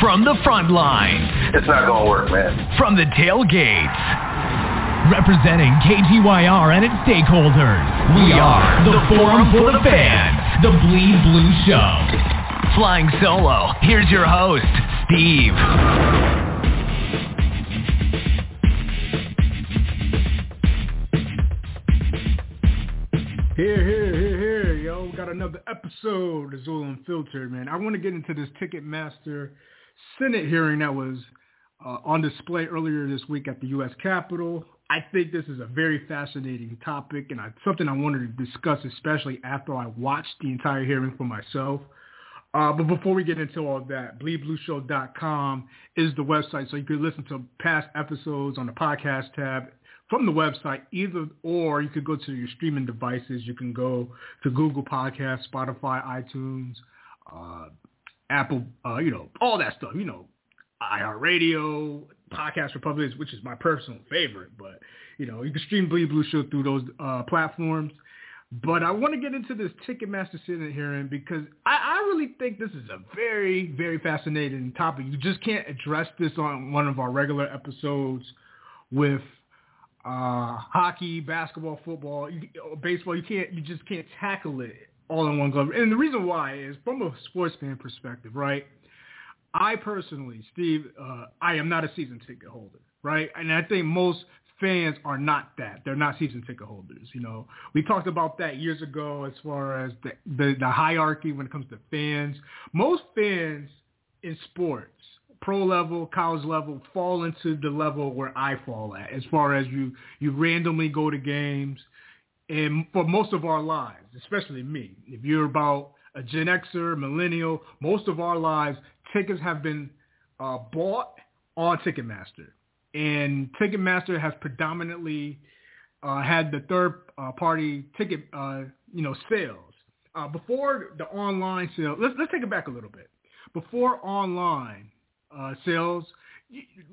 From the front line. It's not going to work, man. From the tailgates. Representing KGYR and its stakeholders. We are the Forum for the Fans. The Bleed Blue Show. Flying solo. Here's your host, Steve. Here, here, here, here, yo. We got another episode of Azul Unfiltered, man. I want to get into this Ticketmaster Senate hearing that was uh, on display earlier this week at the U.S. Capitol. I think this is a very fascinating topic and I, something I wanted to discuss, especially after I watched the entire hearing for myself. Uh, but before we get into all that, bleedblueshow.com is the website, so you can listen to past episodes on the podcast tab from the website, either or you could go to your streaming devices. You can go to Google Podcasts, Spotify, iTunes, uh, Apple, uh, you know, all that stuff. You know, iHeartRadio, Podcast Republic, which is my personal favorite. But you know, you can stream Bleed Blue Show through those uh, platforms. But I want to get into this Ticketmaster Senate hearing because I, I really think this is a very, very fascinating topic. You just can't address this on one of our regular episodes with uh, hockey, basketball, football, you, baseball. You can't, you just can't tackle it all in one glove. And the reason why is from a sports fan perspective, right? I personally, Steve, uh, I am not a season ticket holder, right? And I think most fans are not that. They're not season ticket holders. You know, we talked about that years ago as far as the, the, the hierarchy when it comes to fans. Most fans in sports, pro level, college level, fall into the level where I fall at as far as you, you randomly go to games. And for most of our lives, especially me, if you're about a Gen Xer, millennial, most of our lives, tickets have been uh, bought on Ticketmaster and Ticketmaster has predominantly uh, had the third uh, party ticket, uh, you know, sales. Uh, before the online sales, let's let's take it back a little bit. Before online uh, sales,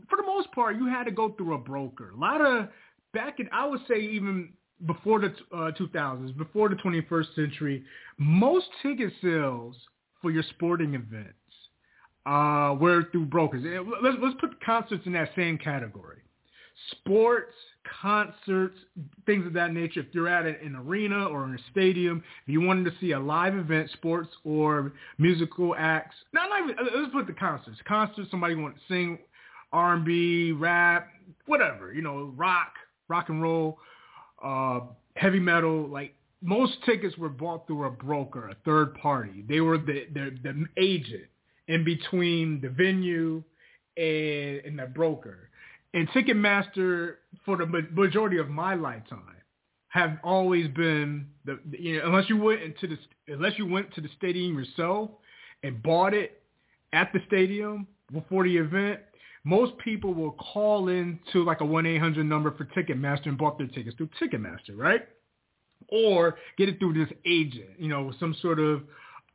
for the most part, you had to go through a broker. A lot of back in, I would say even before the uh, 2000s, before the 21st century, most ticket sales for your sporting events uh, were through brokers. Let's, let's put concerts in that same category. Sports, concerts, things of that nature. If you're at an arena or in a stadium, if you wanted to see a live event, sports or musical acts, not, even, let's put the concerts. Concerts, somebody want to sing R&B, rap, whatever, you know, rock, rock and roll, uh, heavy metal, like most tickets were bought through a broker, a third party. They were the, the, the agent in between the venue and, and the broker. And Ticketmaster, for the majority of my lifetime, have always been the you know unless you went into the unless you went to the stadium yourself and bought it at the stadium before the event, most people will call in to like a one eight hundred number for Ticketmaster and bought their tickets through Ticketmaster, right? Or get it through this agent, you know, some sort of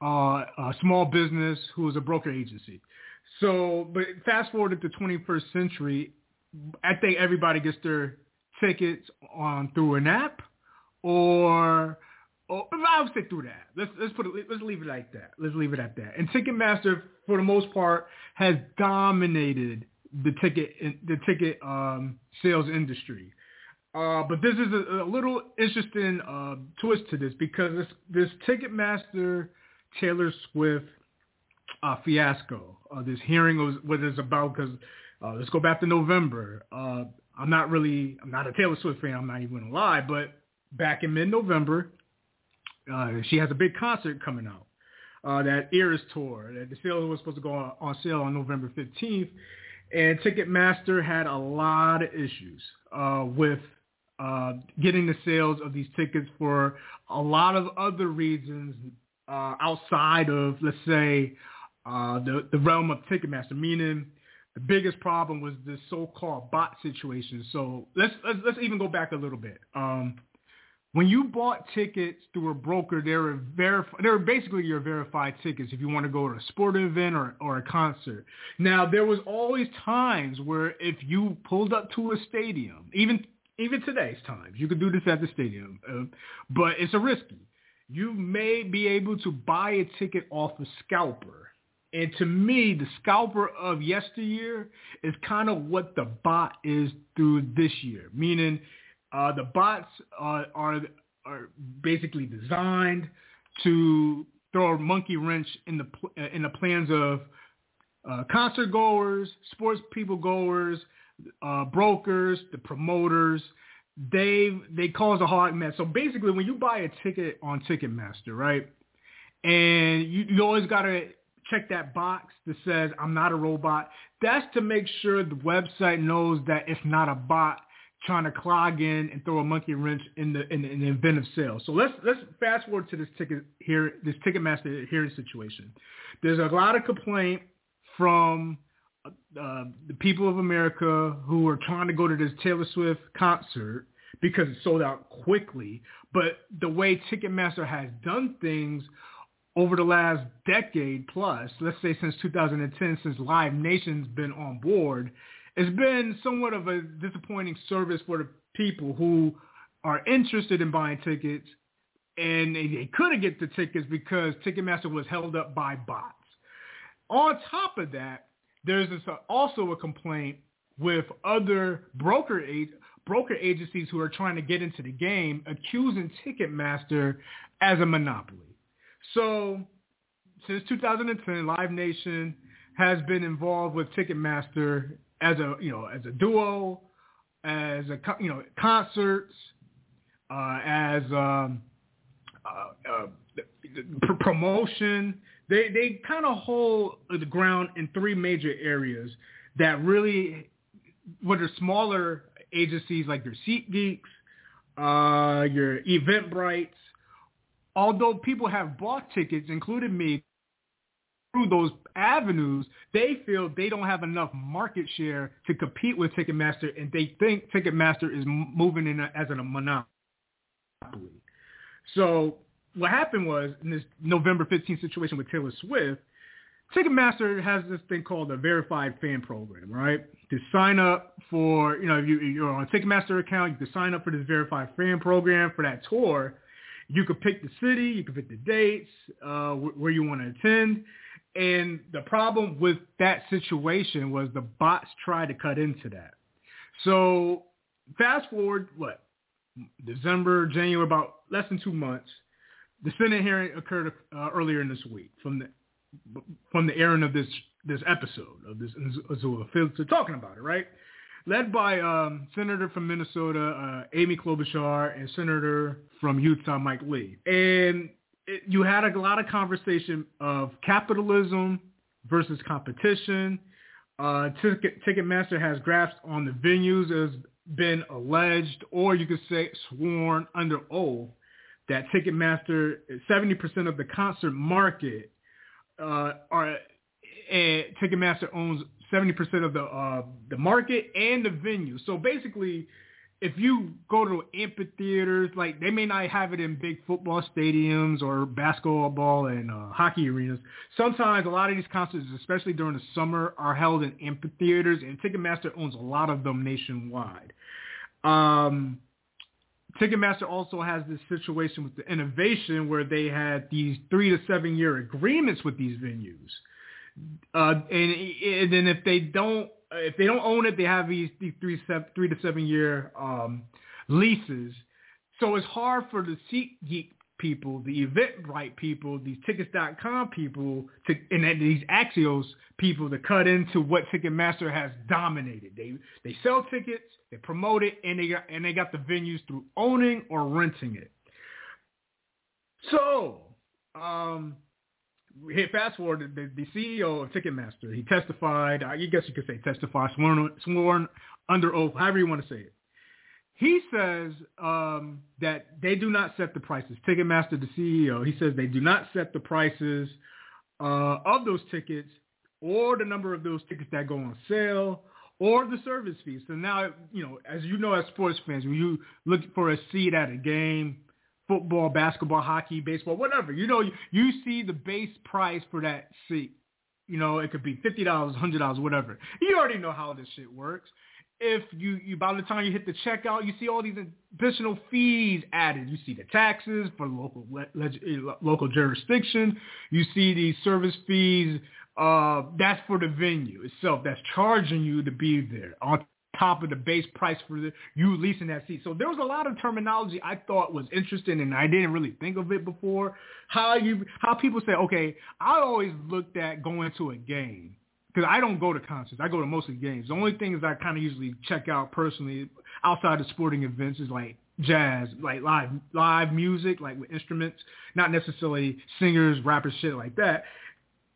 uh, a small business who is a broker agency. So, but fast forward to the 21st century, I think everybody gets their tickets on through an app or, or I would say through that. Let's let's put it, let's leave it like that. Let's leave it at that. And Ticketmaster, for the most part, has dominated the ticket the ticket um, sales industry. Uh, but this is a, a little interesting uh, twist to this because this this Ticketmaster Taylor Swift uh, fiasco. Uh, this hearing was what it's about because uh, let's go back to November. Uh, I'm not really, I'm not a Taylor Swift fan. I'm not even to lie, but back in mid-November, she has a big concert coming out. That Eras tour. That the sale was supposed to go on, on sale on November 15th, and Ticketmaster had a lot of issues uh, with uh, getting the sales of these tickets for a lot of other reasons uh, outside of, let's say, uh, the, the realm of Ticketmaster, meaning the biggest problem was this so-called bot situation. So let's, let's, let's even go back a little bit. Um, when you bought tickets through a broker, they were verif- they were basically your verified tickets if you want to go to a sporting event or, or a concert. Now there was always times where if you pulled up to a stadium, even even today's times, you could do this at the stadium, uh, but it's a risky you may be able to buy a ticket off a scalper. And to me, the scalper of yesteryear is kind of what the bot is through this year, meaning uh, the bots are, are are basically designed to throw a monkey wrench in the in the plans of uh, concert goers, sports people goers, uh, brokers, the promoters. They they cause a hard mess. So basically, when you buy a ticket on Ticketmaster, right, and you, you always gotta check that box that says I'm not a robot. That's to make sure the website knows that it's not a bot trying to clog in and throw a monkey wrench in the in the, in the event of sale. So let's let's fast forward to this ticket here, this Ticketmaster hearing situation. There's a lot of complaint from uh, the people of America who are trying to go to this Taylor Swift concert because it sold out quickly. But the way Ticketmaster has done things over the last decade plus, let's say since 2010, since Live Nation's been on board, it's been somewhat of a disappointing service for the people who are interested in buying tickets and they, they couldn't get the tickets because Ticketmaster was held up by bots. On top of that, there's this, uh, also a complaint with other broker broker agencies who are trying to get into the game, accusing Ticketmaster as a monopoly. So since 2010, Live Nation has been involved with Ticketmaster as a you know as a duo, as a you know concerts, uh, as um, uh, uh, pr- promotion. They they kind of hold the ground in three major areas that really, what are smaller agencies like your SeatGeeks, uh, your Eventbrites. Although people have bought tickets, including me, through those avenues, they feel they don't have enough market share to compete with Ticketmaster, and they think Ticketmaster is moving in a, as a monopoly. So what happened was in this November 15th situation with Taylor Swift, Ticketmaster has this thing called a verified fan program, right? To sign up for, you know, if you, you're on a Ticketmaster account, you can sign up for this verified fan program for that tour. You could pick the city, you could pick the dates, uh, where you want to attend. And the problem with that situation was the bots tried to cut into that. So fast forward, what, December, January, about less than two months, the Senate hearing occurred uh, earlier in this week from the from the airing of this this episode of this Azul Unfiltered talking about it, right? Led by um, Senator from Minnesota, uh, Amy Klobuchar, and Senator from Utah, Mike Lee. And it, you had a lot of conversation of capitalism versus competition. Uh, Ticket, Ticketmaster has grasped on the venues as been alleged, or you could say sworn under oath, that Ticketmaster, 70% of the concert market uh, are, and Ticketmaster owns 70% of the uh, the market and the venue. So basically, if you go to amphitheaters, like they may not have it in big football stadiums or basketball and uh, hockey arenas. Sometimes a lot of these concerts, especially during the summer, are held in amphitheaters, and Ticketmaster owns a lot of them nationwide. Um, Ticketmaster also has this situation with the innovation where they had these three to seven year agreements with these venues. Uh, and, and then if they don't if they don't own it, they have these, these three, seven, three to seven year um, leases. So it's hard for the SeatGeek people, the Eventbrite people, these Tickets.com people, to, and these Axios people to cut into what Ticketmaster has dominated. They they sell tickets, they promote it, and they got and they got the venues through owning or renting it. So, um, fast forward, the, the CEO of Ticketmaster, he testified, I guess you could say testified, sworn, sworn under oath, however you want to say it. He says um, that they do not set the prices. Ticketmaster, the CEO, he says they do not set the prices uh, of those tickets or the number of those tickets that go on sale or the service fees. So now, you know, as you know as sports fans, when you look for a seat at a game, football, basketball, hockey, baseball, whatever. You know, you, you see the base price for that seat. You know, it could be fifty dollars, hundred dollars, whatever. You already know how this shit works. If you, you by the time you hit the checkout, you see all these additional fees added. You see the taxes for local le- local jurisdiction. You see these service fees uh, that's for the venue itself. That's charging you to be there on top of the base price for the, you leasing that seat. So there was a lot of terminology I thought was interesting, and I didn't really think of it before. How you how people say, okay, I always looked at going to a game because I don't go to concerts. I go to mostly games. The only things I kind of usually check out personally outside of sporting events is like jazz, like live live music, like with instruments, not necessarily singers, rappers, shit like that.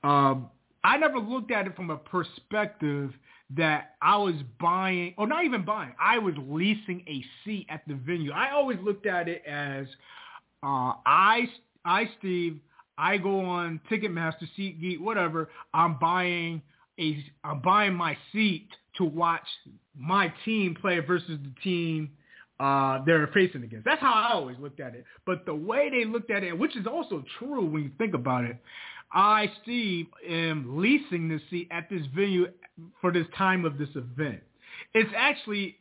Um, I never looked at it from a perspective that I was buying, or not even buying, I was leasing a seat at the venue. I always looked at it as uh, I, I, Steve, I go on Ticketmaster, SeatGeek, whatever. I'm buying a, I'm buying my seat to watch my team play versus the team uh, they're facing against. That's how I always looked at it. But the way they looked at it, which is also true when you think about it, I, Steve, am leasing this seat at this venue for this time of this event. It's actually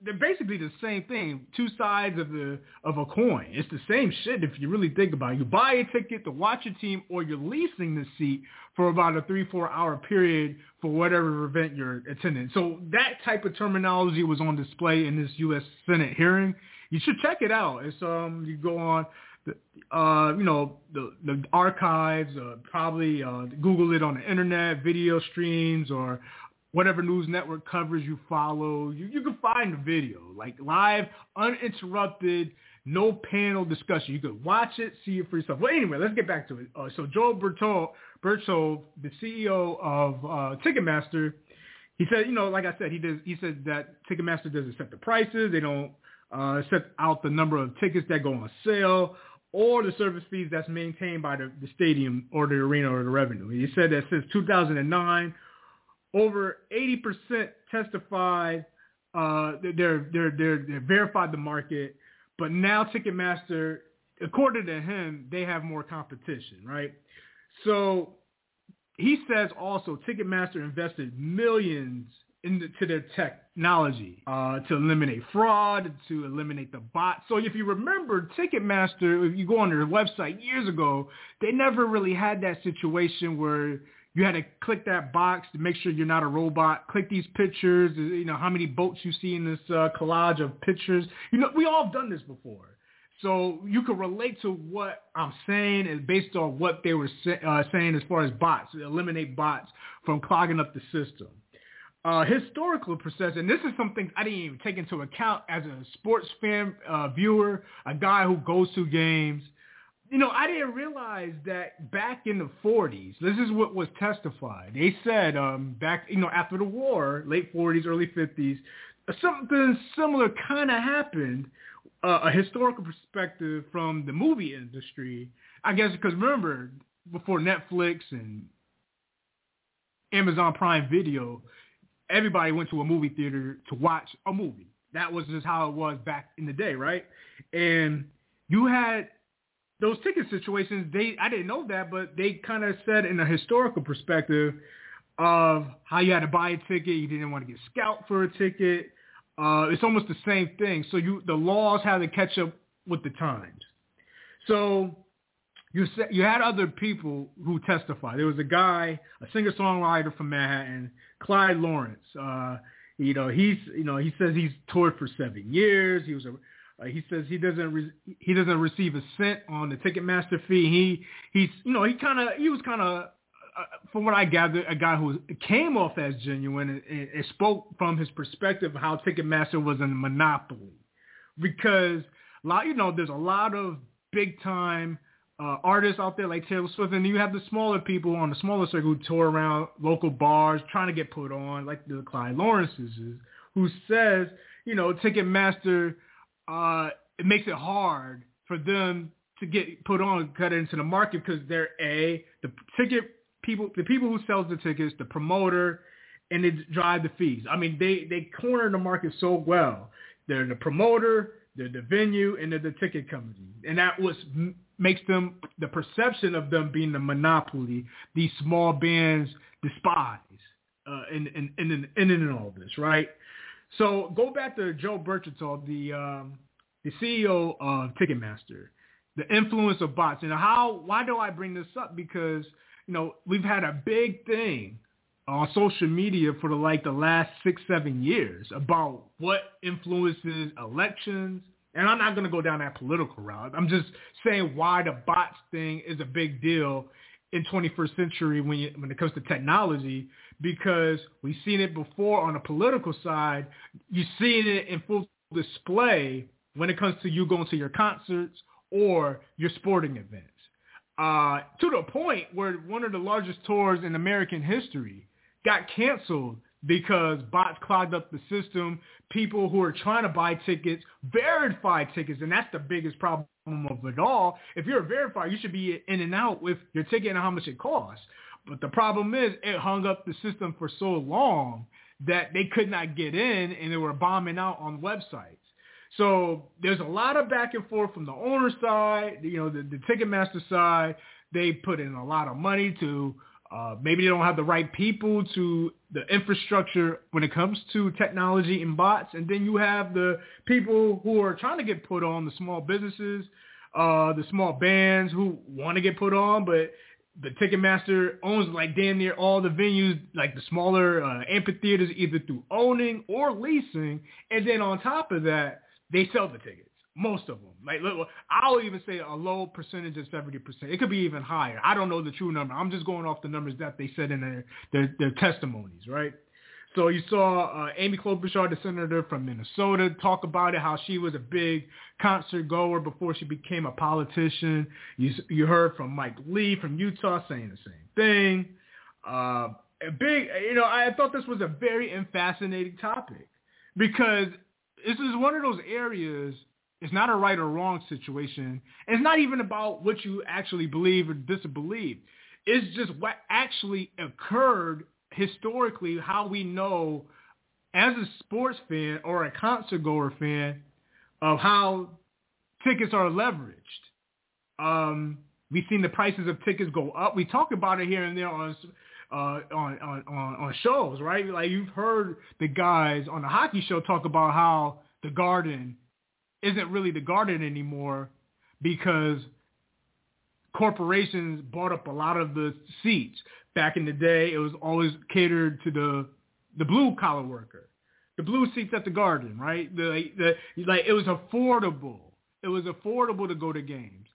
they're basically the same thing, two sides of the of a coin. It's the same shit if you really think about it. You buy a ticket to watch a team, or you're leasing the seat for about a three four hour period for whatever event you're attending. So that type of terminology was on display in this U.S. Senate hearing. You should check it out. It's um you go on the uh, you know, the, the archives, uh, probably uh, Google it on the internet, video streams, or whatever news network covers you follow. You, you can find the video, like live, uninterrupted, no panel discussion. You could watch it, see it for yourself. Well, anyway, let's get back to it. Uh, so Joe Berchtold, Berchtold, the CEO of uh, Ticketmaster, he said, you know, like I said, he does. He said that Ticketmaster doesn't set the prices. They don't uh, set out the number of tickets that go on sale or the service fees that's maintained by the, the stadium or the arena or the revenue. He said that since 2009, over 80% testified uh, they're, they're, they're, they're verified the market, but now Ticketmaster, according to him, they have more competition, right? So he says also Ticketmaster invested millions into their technology uh, to eliminate fraud, to eliminate the bots. So if you remember, Ticketmaster, if you go on their website years ago, they never really had that situation where you had to click that box to make sure you're not a robot. Click these pictures. You know how many boats you see in this uh, collage of pictures. You know we all have done this before. So you can relate to what I'm saying is based on what they were say, uh, saying as far as bots, eliminate bots from clogging up the system uh, historical process, and this is something I didn't even take into account as a sports fan uh, viewer, a guy who goes to games. You know, I didn't realize that back in the 40s, this is what was testified. They said um, back, you know, after the war, late 40s, early 50s, something similar kind of happened, uh, a historical perspective from the movie industry. I guess because remember, before Netflix and Amazon Prime Video, everybody went to a movie theater to watch a movie. That was just how it was back in the day, right? And you had those ticket situations. They I didn't know that, but they kind of said in a historical perspective of how you had to buy a ticket, you didn't want to get scalped for a ticket. Uh, it's almost the same thing. So you the laws had to catch up with the times. So you said you had other people who testified. There was a guy, a singer songwriter from Manhattan, Clyde Lawrence. Uh, you know, he's you know he says he's toured for seven years. He was a uh, he says he doesn't re- he doesn't receive a cent on the Ticketmaster fee. He he's you know he kind of he was kind of uh, from what I gathered a guy who came off as genuine and, and, spoke from his perspective of how Ticketmaster was a monopoly because a lot you know there's a lot of big time uh, artists out there like Taylor Swift, and you have the smaller people on the smaller circle who tour around local bars trying to get put on, like the Clyde Lawrence's, who says, you know, Ticketmaster, uh, it makes it hard for them to get put on, cut into the market because they're a the ticket people, the people who sells the tickets, the promoter, and they drive the fees. I mean, they they corner the market so well. They're the promoter, they're the venue, and they're the ticket company, and that was makes them the perception of them being the monopoly these small bands despise uh, in, in, in, in, in all this, right? So go back to Joe Berchtold, the um, the CEO of Ticketmaster, the influence of bots, and how why do I bring this up? Because you know, we've had a big thing on social media for the, like the last six, seven years about what influences elections. And I'm not going to go down that political route. I'm just saying why the bots thing is a big deal in 21st century when you, when it comes to technology because we've seen it before on the political side. You've seen it in full display when it comes to you going to your concerts or your sporting events. Uh, to the point where one of the largest tours in American history got canceled because bots clogged up the system. People who are trying to buy tickets, verified tickets, and that's the biggest problem of it all. If you're a verifier, you should be in and out with your ticket and how much it costs. But the problem is it hung up the system for so long that they could not get in and they were bombing out on websites. So there's a lot of back and forth from the owner side, you know, the, the Ticketmaster side. They put in a lot of money to uh, maybe they don't have the right people to the infrastructure when it comes to technology and bots. And then you have the people who are trying to get put on, the small businesses, uh, the small bands who want to get put on, but the Ticketmaster owns like damn near all the venues, like the smaller uh, amphitheaters, either through owning or leasing. And then on top of that, they sell the tickets. Most of them. Like I'll even say a low percentage of seventy percent. It could be even higher. I don't know the true number. I'm just going off the numbers that they said in their their, their testimonies, right? So you saw uh, Amy Klobuchar, the senator from Minnesota, talk about it, how she was a big concert goer before she became a politician. You, you heard from Mike Lee from Utah saying the same thing. Uh, a big, you know, I thought this was a very fascinating topic because this is one of those areas it's not a right or wrong situation. It's not even about what you actually believe or disbelieve. It's just what actually occurred historically, how we know as a sports fan or a concert goer fan of how tickets are leveraged. Um, we've seen the prices of tickets go up. We talk about it here and there on uh, on, on, on, on shows, right? Like you've heard the guys on the hockey show talk about how the Garden isn't really the Garden anymore because corporations bought up a lot of the seats. Back in the day, it was always catered to the the blue collar worker, the blue seats at the Garden, right? The the like it was affordable. It was affordable to go to games.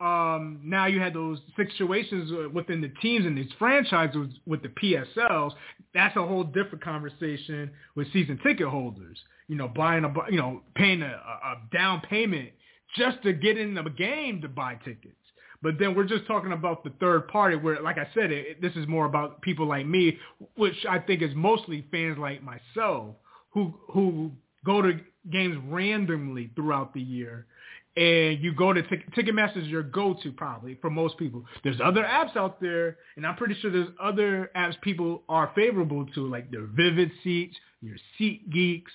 Um, now you had those situations within the teams and these franchises with the PSLs. That's a whole different conversation with season ticket holders you know, buying a, you know, paying a, a down payment just to get in the game to buy tickets. But then we're just talking about the third party where, like I said, it, this is more about people like me, which I think is mostly fans like myself who who go to games randomly throughout the year. And you go to t- Ticketmaster is your go-to probably for most people. There's other apps out there, and I'm pretty sure there's other apps people are favorable to, like their Vivid Seats, your Seat Geeks,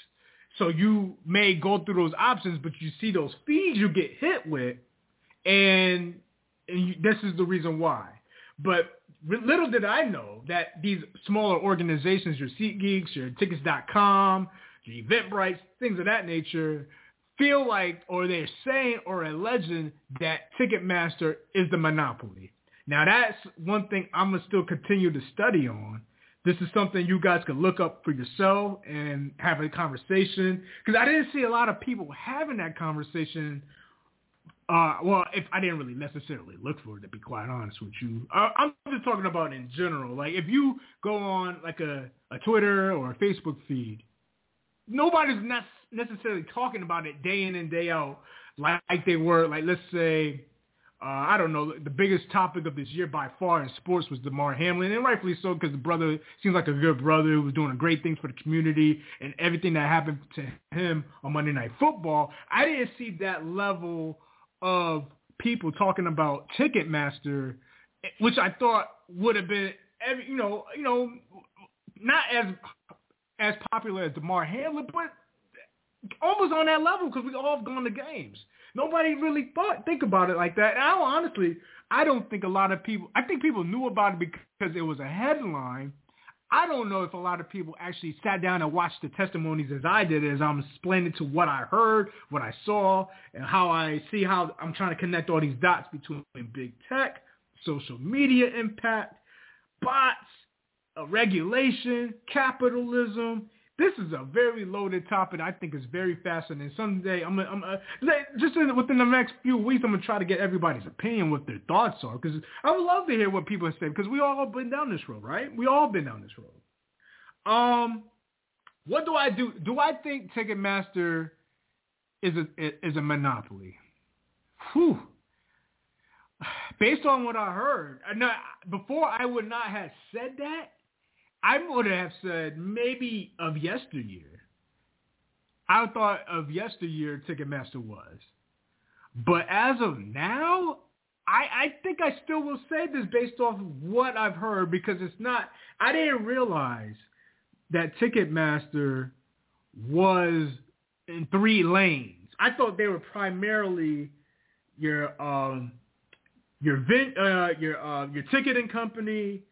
so you may go through those options, but you see those fees you get hit with, and, and you, this is the reason why. But little did I know that these smaller organizations, your SeatGeeks, your Tickets.com, your Eventbrite, things of that nature, feel like, or they're saying or alleging that Ticketmaster is the monopoly. Now that's one thing I'm gonna still continue to study on this is something you guys could look up for yourself and have a conversation. Because I didn't see a lot of people having that conversation. Uh, well, if I didn't really necessarily look for it, to be quite honest with you, uh, I'm just talking about in general. Like if you go on like a, a Twitter or a Facebook feed, nobody's necessarily talking about it day in and day out like, like they were. Like let's say uh, I don't know, the biggest topic of this year by far in sports was Damar Hamlin, and rightfully so because the brother seems like a good brother who was doing great things for the community and everything that happened to him on Monday Night Football. I didn't see that level of people talking about Ticketmaster, which I thought would have been, every, you know, you know, not as as popular as Damar Hamlin, but almost on that level because we all have gone to games. Nobody really thought think about it like that. And I honestly, I don't think a lot of people. I think people knew about it because it was a headline. I don't know if a lot of people actually sat down and watched the testimonies as I did, as I'm explaining to what I heard, what I saw, and how I see how I'm trying to connect all these dots between big tech, social media impact, bots, regulation, capitalism. This is a very loaded topic. I think is very fascinating. Someday, I'm, I'm uh, just in, within the next few weeks, I'm gonna try to get everybody's opinion, what their thoughts are, because I would love to hear what people say, because we all been down this road, right? We all been down this road. Um, what do I do? Do I think Ticketmaster is a is a monopoly? Whew. Based on what I heard, before I would not have said that. I would have said maybe of yesteryear. I thought of yesteryear Ticketmaster was. But as of now, I, I think I still will say this based off what I've heard because it's not, I didn't realize that Ticketmaster was in three lanes. I thought they were primarily your um your vent, uh, your uh, your ticketing company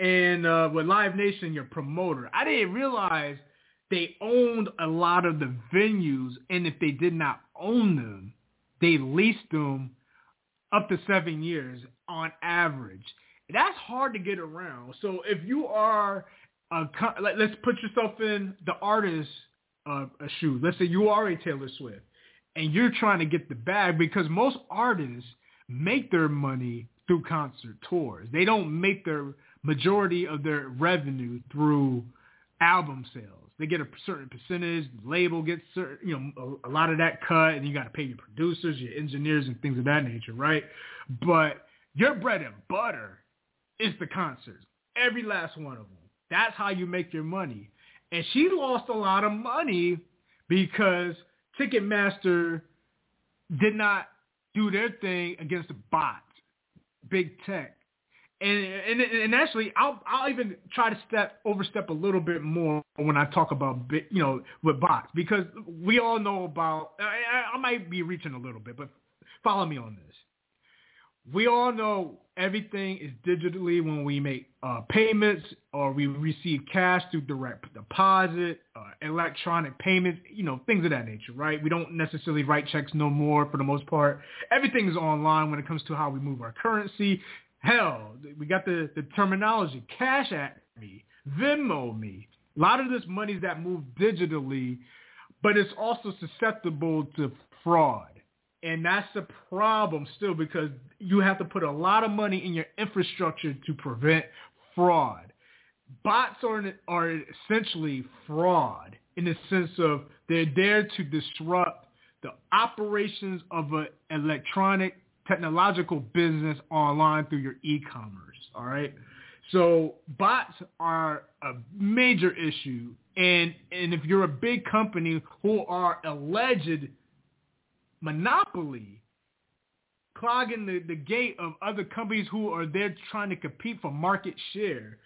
and uh, with Live Nation, your promoter. I didn't realize they owned a lot of the venues, and if they did not own them, they leased them up to seven years on average. That's hard to get around. So if you are a, let's put yourself in the artist's uh, shoes. Let's say you are a Taylor Swift, and you're trying to get the bag because most artists make their money through concert tours. They don't make their majority of their revenue through album sales. They get a certain percentage. The label gets certain, you know, a, a lot of that cut, and you got to pay your producers, your engineers, and things of that nature, right? But your bread and butter is the concerts, every last one of them. That's how you make your money. And she lost a lot of money because Ticketmaster did not do their thing against the bots, big tech. And, and and actually, I'll I'll even try to step overstep a little bit more when I talk about you know with bots because we all know about. I, I might be reaching a little bit, but follow me on this we all know everything is digitally when we make uh, payments or we receive cash through direct deposit, uh, electronic payments, you know, things of that nature, right? We don't necessarily write checks no more for the most part. Everything is online when it comes to how we move our currency. Hell, we got the, the terminology, cash at me, Venmo me. A lot of this money that move digitally, but it's also susceptible to fraud. And that's the problem still because you have to put a lot of money in your infrastructure to prevent fraud. Bots are, are essentially fraud in the sense of they're there to disrupt the operations of an electronic technological business online through your e-commerce. All right. So bots are a major issue. And, and if you're a big company who are alleged monopoly clogging the, the gate of other companies who are there trying to compete for market share.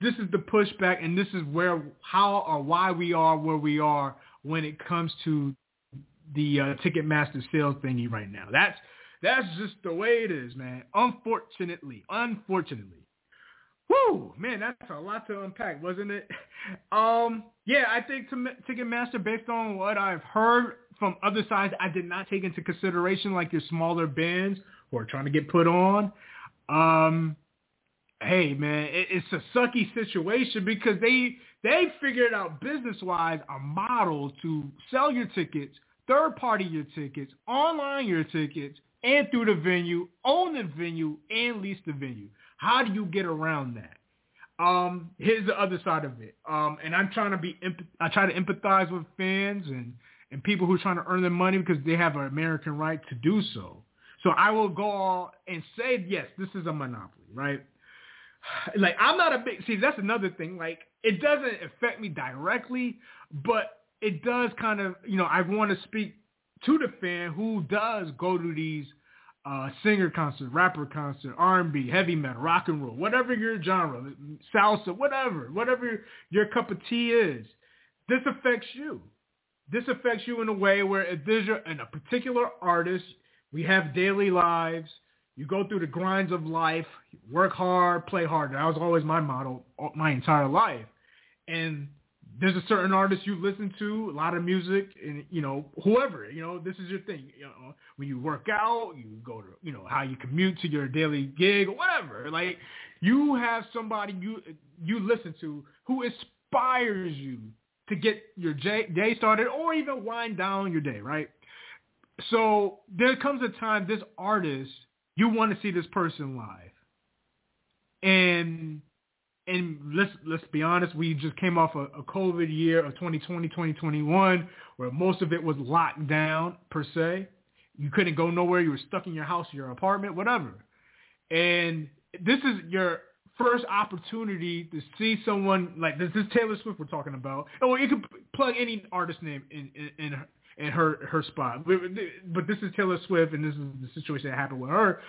This is the pushback, and this is where, how or why we are where we are when it comes to the uh, Ticketmaster sales thingy right now. That's that's just the way it is, man. Unfortunately, unfortunately. Whoo, man, that's a lot to unpack, wasn't it? Um, yeah, I think Ticketmaster, based on what I've heard from other sides, I did not take into consideration like your smaller bands who are trying to get put on. Um, hey, man, it, it's a sucky situation because they they figured out business wise a model to sell your tickets, third party your tickets, online your tickets, and through the venue, own the venue, and lease the venue. How do you get around that? Um, here's the other side of it. Um, and I'm trying to be, I try to empathize with fans and, and people who are trying to earn their money because they have an American right to do so. So I will go and say, yes, this is a monopoly, right? Like I'm not a big, see, that's another thing. Like it doesn't affect me directly, but it does kind of, you know, I want to speak to the fan who does go to these uh, singer concert, rapper concert, R&B, heavy metal, rock and roll, whatever your genre, salsa, whatever, whatever your cup of tea is, this affects you. This affects you in a way where if there's a, particular artist, we have daily lives. You go through the grinds of life, work hard, play hard. That was always my motto my entire life. And there's a certain artist you listen to, a lot of music, and you know whoever, you know this is your thing. You know when you work out, you go to, you know how you commute to your daily gig or whatever. Like You have somebody you you listen to who inspires you to get your day started or even wind down your day, right? So there comes a time this artist, you want to see this person live. And and let's let's be honest, we just came off a, a COVID year of 2020, 2021, where most of it was locked down per se. You couldn't go nowhere. You were stuck in your house, your apartment, whatever. And this is your first opportunity to see someone like this. This is Taylor Swift we're talking about. Oh, you can plug any artist name in in, in her, in her her spot. But this is Taylor Swift, and this is the situation that happened with her.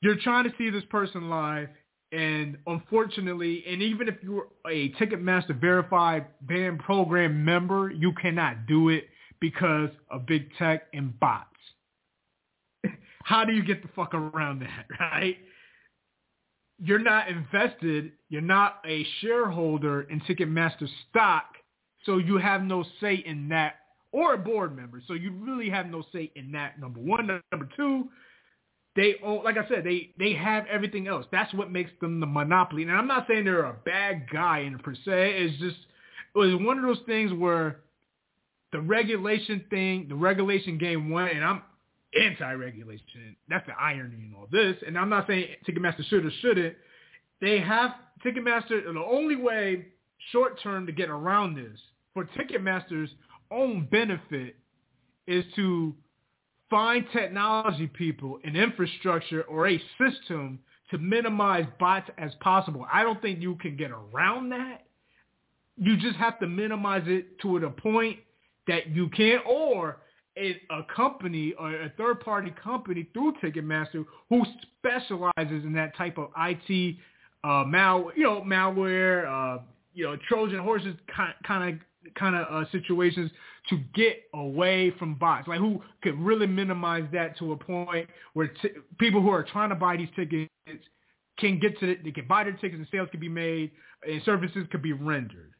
You're trying to see this person live, and unfortunately, and even if you're a Ticketmaster verified band program member, you cannot do it because of big tech and bots. How do you get the fuck around that, right? You're not invested, you're not a shareholder in Ticketmaster stock, so you have no say in that, or a board member, so you really have no say in that, number one. Number two, they own, like I said, they they have everything else. That's what makes them the monopoly. And I'm not saying they're a bad guy in per se. It's just it was one of those things where the regulation thing, the regulation game won, and I'm anti-regulation. That's the irony in all this. And I'm not saying Ticketmaster should or shouldn't. They have Ticketmaster. The only way short term to get around this for Ticketmaster's own benefit is to find technology people, an infrastructure, or a system to minimize bots as possible. I don't think you can get around that. You just have to minimize it to a point that you can, or a, company or a third party company through Ticketmaster who specializes in that type of IT uh, mal, you know, malware, uh, you know, Trojan horses kind of kind of uh, situations to get away from bots, like who could really minimize that to a point where t- people who are trying to buy these tickets can get to it, they can buy their tickets and sales can be made and services could be rendered.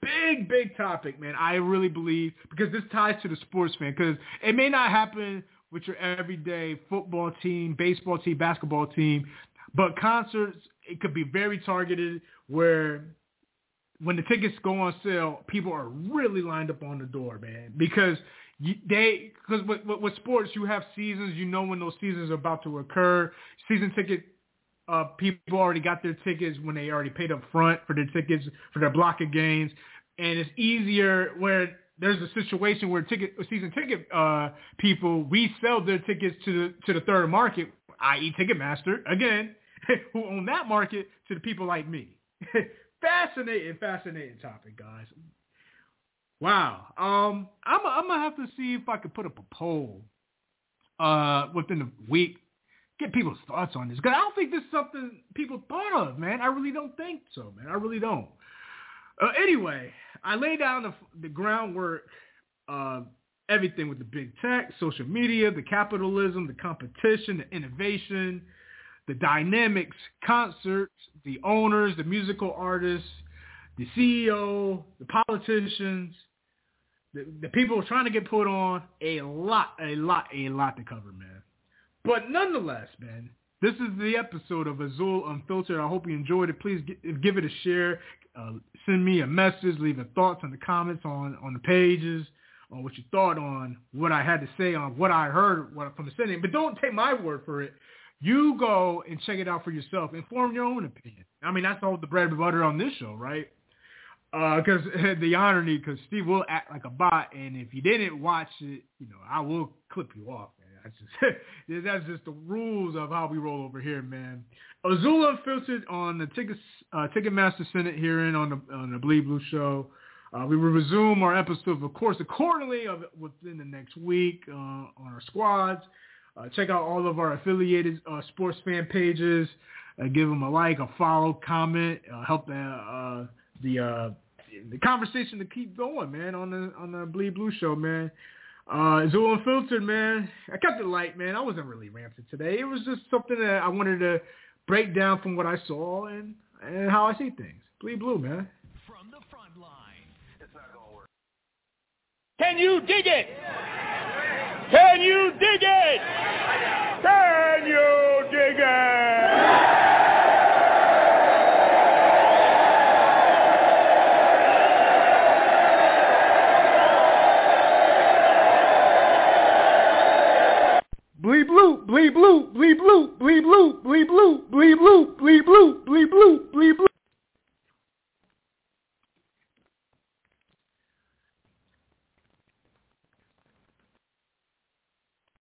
Big, big topic, man. I really believe because this ties to the sports fan because it may not happen with your everyday football team, baseball team, basketball team, but concerts, it could be very targeted where when the tickets go on sale, people are really lined up on the door, man, because you, they because with, with, with sports you have seasons. You know when those seasons are about to occur. Season ticket uh, people already got their tickets when they already paid up front for their tickets for their block of games, and it's easier where there's a situation where ticket season ticket uh, people resell their tickets to the to the third market, i.e. Ticketmaster again, who own that market to the people like me. fascinating, fascinating topic, guys. Wow. Um, I'm, I'm gonna have to see if I could put up a poll uh, within a week, get people's thoughts on this. Cause I don't think this is something people thought of, man. I really don't think so, man. I really don't. Uh, anyway, I laid down the, the groundwork, uh, everything with the big tech, social media, the capitalism, the competition, the innovation, the dynamics, concerts, the owners, the musical artists, the CEO, the politicians, the, the people trying to get put on, a lot, a lot, a lot to cover, man. But nonetheless, man, this is the episode of Azul Unfiltered. I hope you enjoyed it. Please give it a share. Uh, send me a message. Leave your thoughts in the comments on, on the pages on what you thought on what I had to say on what I heard from the Senate. But don't take my word for it. You go and check it out for yourself and form your own opinion. I mean, that's all the bread and butter on this show, right? Because uh, the irony, because Steve will act like a bot, and if you didn't watch it, you know, I will clip you off, man. That's just that's just the rules of how we roll over here, man. Azul Unfiltered on the Ticket uh, Ticketmaster Senate hearing on the on the Bleed Blue show. Uh, we will resume our episode, of course, accordingly of within the next week uh, on our squads. Uh, check out all of our affiliated uh, sports fan pages. Uh, give them a like, a follow, comment, uh, help the uh, the uh, the conversation to keep going, man. On the on the Bleed Blue show, man. Uh, Azul Unfiltered, man. I kept it light, man. I wasn't really ranting today. It was just something that I wanted to break down from what I saw and and how I see things. Bleed Blue, man. From the front line. It's not gonna work. Can you dig it? Can you dig it? Can you dig it? Bleep blue, bleep blue, bleep blue, bleep blue, bleep blue, bleep blue, bleep blue, bleep blue, bleep blue.